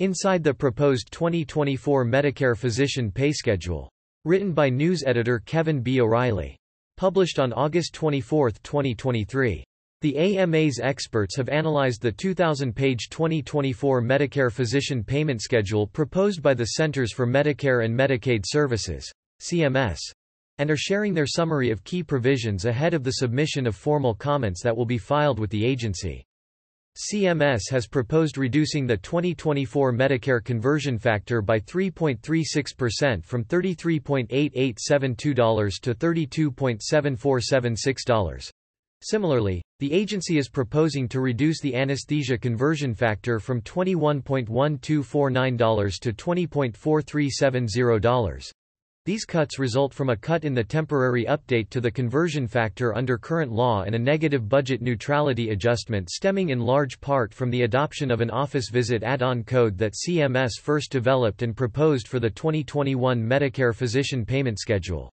Inside the proposed 2024 Medicare physician pay schedule. Written by news editor Kevin B. O'Reilly. Published on August 24, 2023. The AMA's experts have analyzed the 2,000-page 2024 Medicare physician payment schedule proposed by the Centers for Medicare and Medicaid Services CMS, and are sharing their summary of key provisions ahead of the submission of formal comments that will be filed with the agency. CMS has proposed reducing the 2024 Medicare conversion factor by 3.36% from $33.8872 to $32.7476. Similarly, the agency is proposing to reduce the anesthesia conversion factor from $21.1249 to $20.4370. These cuts result from a cut in the temporary update to the conversion factor under current law and a negative budget neutrality adjustment stemming in large part from the adoption of an office visit add-on code that CMS first developed and proposed for the 2021 Medicare physician payment schedule.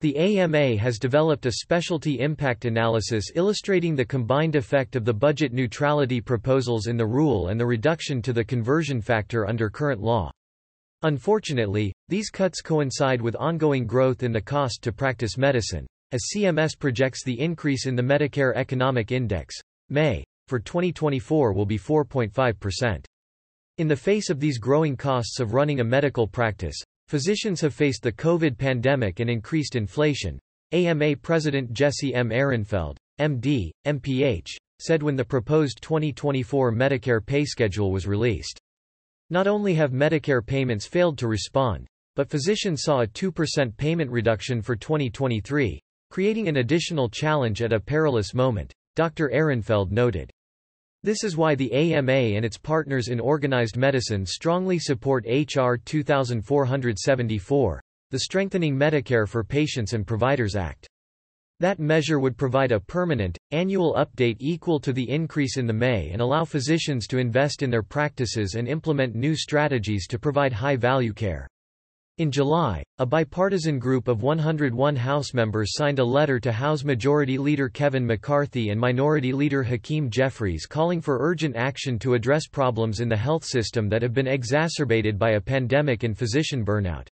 The AMA has developed a specialty impact analysis illustrating the combined effect of the budget neutrality proposals in the rule and the reduction to the conversion factor under current law. Unfortunately, these cuts coincide with ongoing growth in the cost to practice medicine, as CMS projects the increase in the Medicare Economic Index, MEI, for 2024 will be 4.5%. In the face of these growing costs of running a medical practice, physicians have faced the COVID pandemic and increased inflation. AMA President Jesse M. Ehrenfeld, MD, MPH, said when the proposed 2024 Medicare pay schedule was released. Not only have Medicare payments failed to respond, but physicians saw a 2% payment reduction for 2023, creating an additional challenge at a perilous moment, Dr. Ehrenfeld noted. This is why the AMA and its partners in organized medicine strongly support H.R. 2474, the Strengthening Medicare for Patients and Providers Act. That measure would provide a permanent, annual update equal to the increase in the MEI and allow physicians to invest in their practices and implement new strategies to provide high-value care. In July, a bipartisan group of 101 House members signed a letter to House Majority Leader Kevin McCarthy and Minority Leader Hakeem Jeffries calling for urgent action to address problems in the health system that have been exacerbated by a pandemic and physician burnout.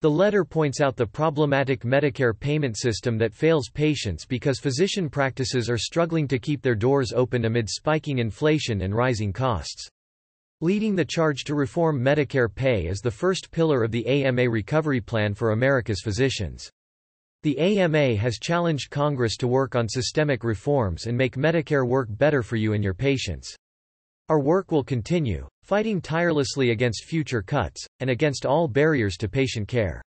The letter points out the problematic Medicare payment system that fails patients because physician practices are struggling to keep their doors open amid spiking inflation and rising costs. Leading the charge to reform Medicare pay is the first pillar of the AMA Recovery Plan for America's physicians. The AMA has challenged Congress to work on systemic reforms and make Medicare work better for you and your patients. Our work will continue, fighting tirelessly against future cuts, and against all barriers to patient care.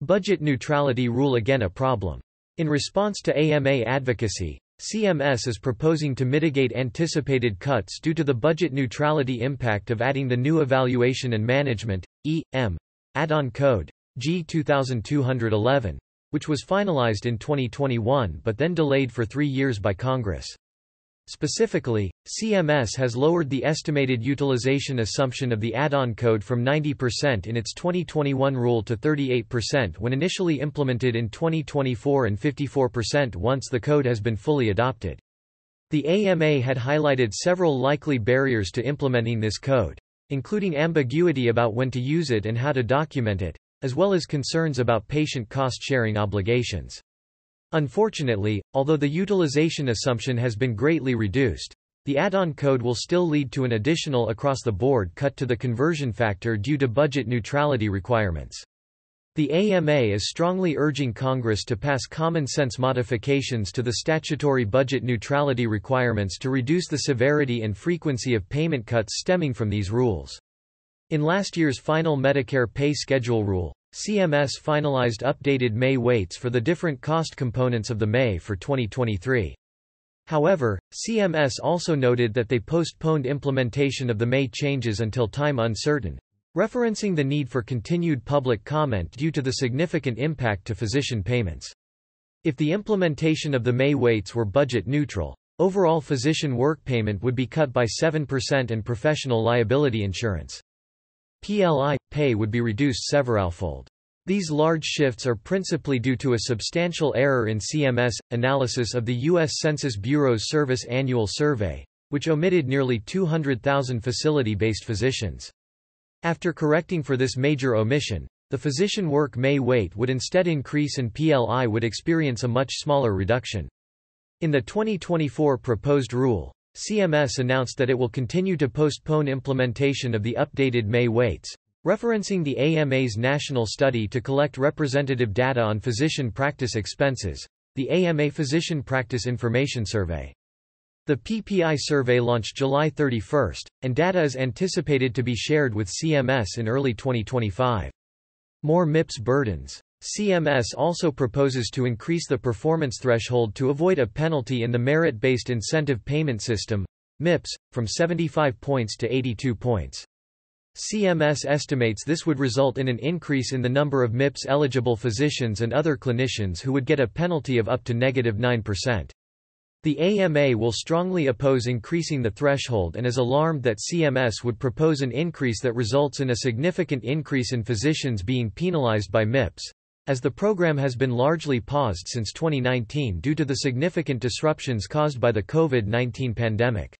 Budget neutrality rule again a problem. In response to AMA advocacy, CMS is proposing to mitigate anticipated cuts due to the budget neutrality impact of adding the new Evaluation and Management, E.M. add-on code, G 2211, which was finalized in 2021 but then delayed for three years by Congress. Specifically, CMS has lowered the estimated utilization assumption of the add-on code from 90% in its 2021 rule to 38% when initially implemented in 2024 and 54% once the code has been fully adopted. The AMA had highlighted several likely barriers to implementing this code, including ambiguity about when to use it and how to document it, as well as concerns about patient cost-sharing obligations. Unfortunately, although the utilization assumption has been greatly reduced, the add-on code will still lead to an additional across-the-board cut to the conversion factor due to budget neutrality requirements. The AMA is strongly urging Congress to pass common-sense modifications to the statutory budget neutrality requirements to reduce the severity and frequency of payment cuts stemming from these rules. In last year's final Medicare pay schedule rule, CMS finalized updated MEI weights for the different cost components of the MEI for 2023. However, CMS also noted that they postponed implementation of the MEI changes until time uncertain, referencing the need for continued public comment due to the significant impact to physician payments. If the implementation of the MEI weights were budget neutral, overall physician work payment would be cut by 7% and professional liability insurance. PLI pay would be reduced severalfold. These large shifts are principally due to a substantial error in CMS analysis of the U.S. Census Bureau's Service Annual Survey, which omitted nearly 200,000 facility-based physicians. After correcting for this major omission, the physician work MEI weight would instead increase and PLI would experience a much smaller reduction. In the 2024 proposed rule, CMS announced that it will continue to postpone implementation of the updated MEI weights, referencing the AMA's national study to collect representative data on physician practice expenses, the AMA Physician Practice Information Survey. The PPI survey launched July 31, and data is anticipated to be shared with CMS in early 2025. More MIPS burdens. CMS also proposes to increase the performance threshold to avoid a penalty in the Merit-Based Incentive Payment System, MIPS, from 75 points to 82 points. CMS estimates this would result in an increase in the number of MIPS-eligible physicians and other clinicians who would get a penalty of up to negative 9%. The AMA will strongly oppose increasing the threshold and is alarmed that CMS would propose an increase that results in a significant increase in physicians being penalized by MIPS, as the program has been largely paused since 2019 due to the significant disruptions caused by the COVID-19 pandemic.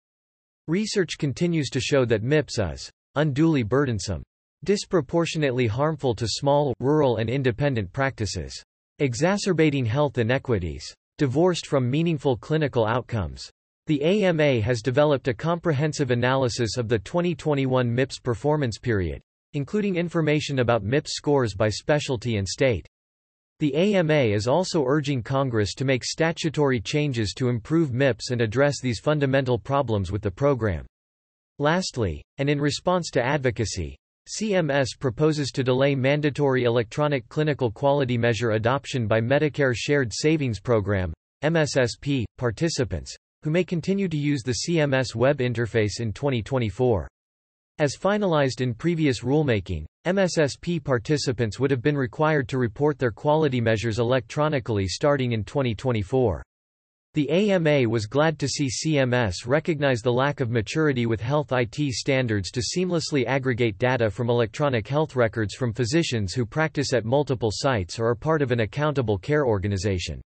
Research continues to show that MIPS is unduly burdensome, disproportionately harmful to small, rural and independent practices, exacerbating health inequities, divorced from meaningful clinical outcomes. The AMA has developed a comprehensive analysis of the 2021 MIPS performance period, including information about MIPS scores by specialty and state. The AMA is also urging Congress to make statutory changes to improve MIPS and address these fundamental problems with the program. Lastly, and in response to advocacy, CMS proposes to delay mandatory electronic clinical quality measure adoption by Medicare Shared Savings Program MSSP, participants, who may continue to use the CMS web interface in 2024. As finalized in previous rulemaking, MSSP participants would have been required to report their quality measures electronically starting in 2024. The AMA was glad to see CMS recognize the lack of maturity with health IT standards to seamlessly aggregate data from electronic health records from physicians who practice at multiple sites or are part of an accountable care organization.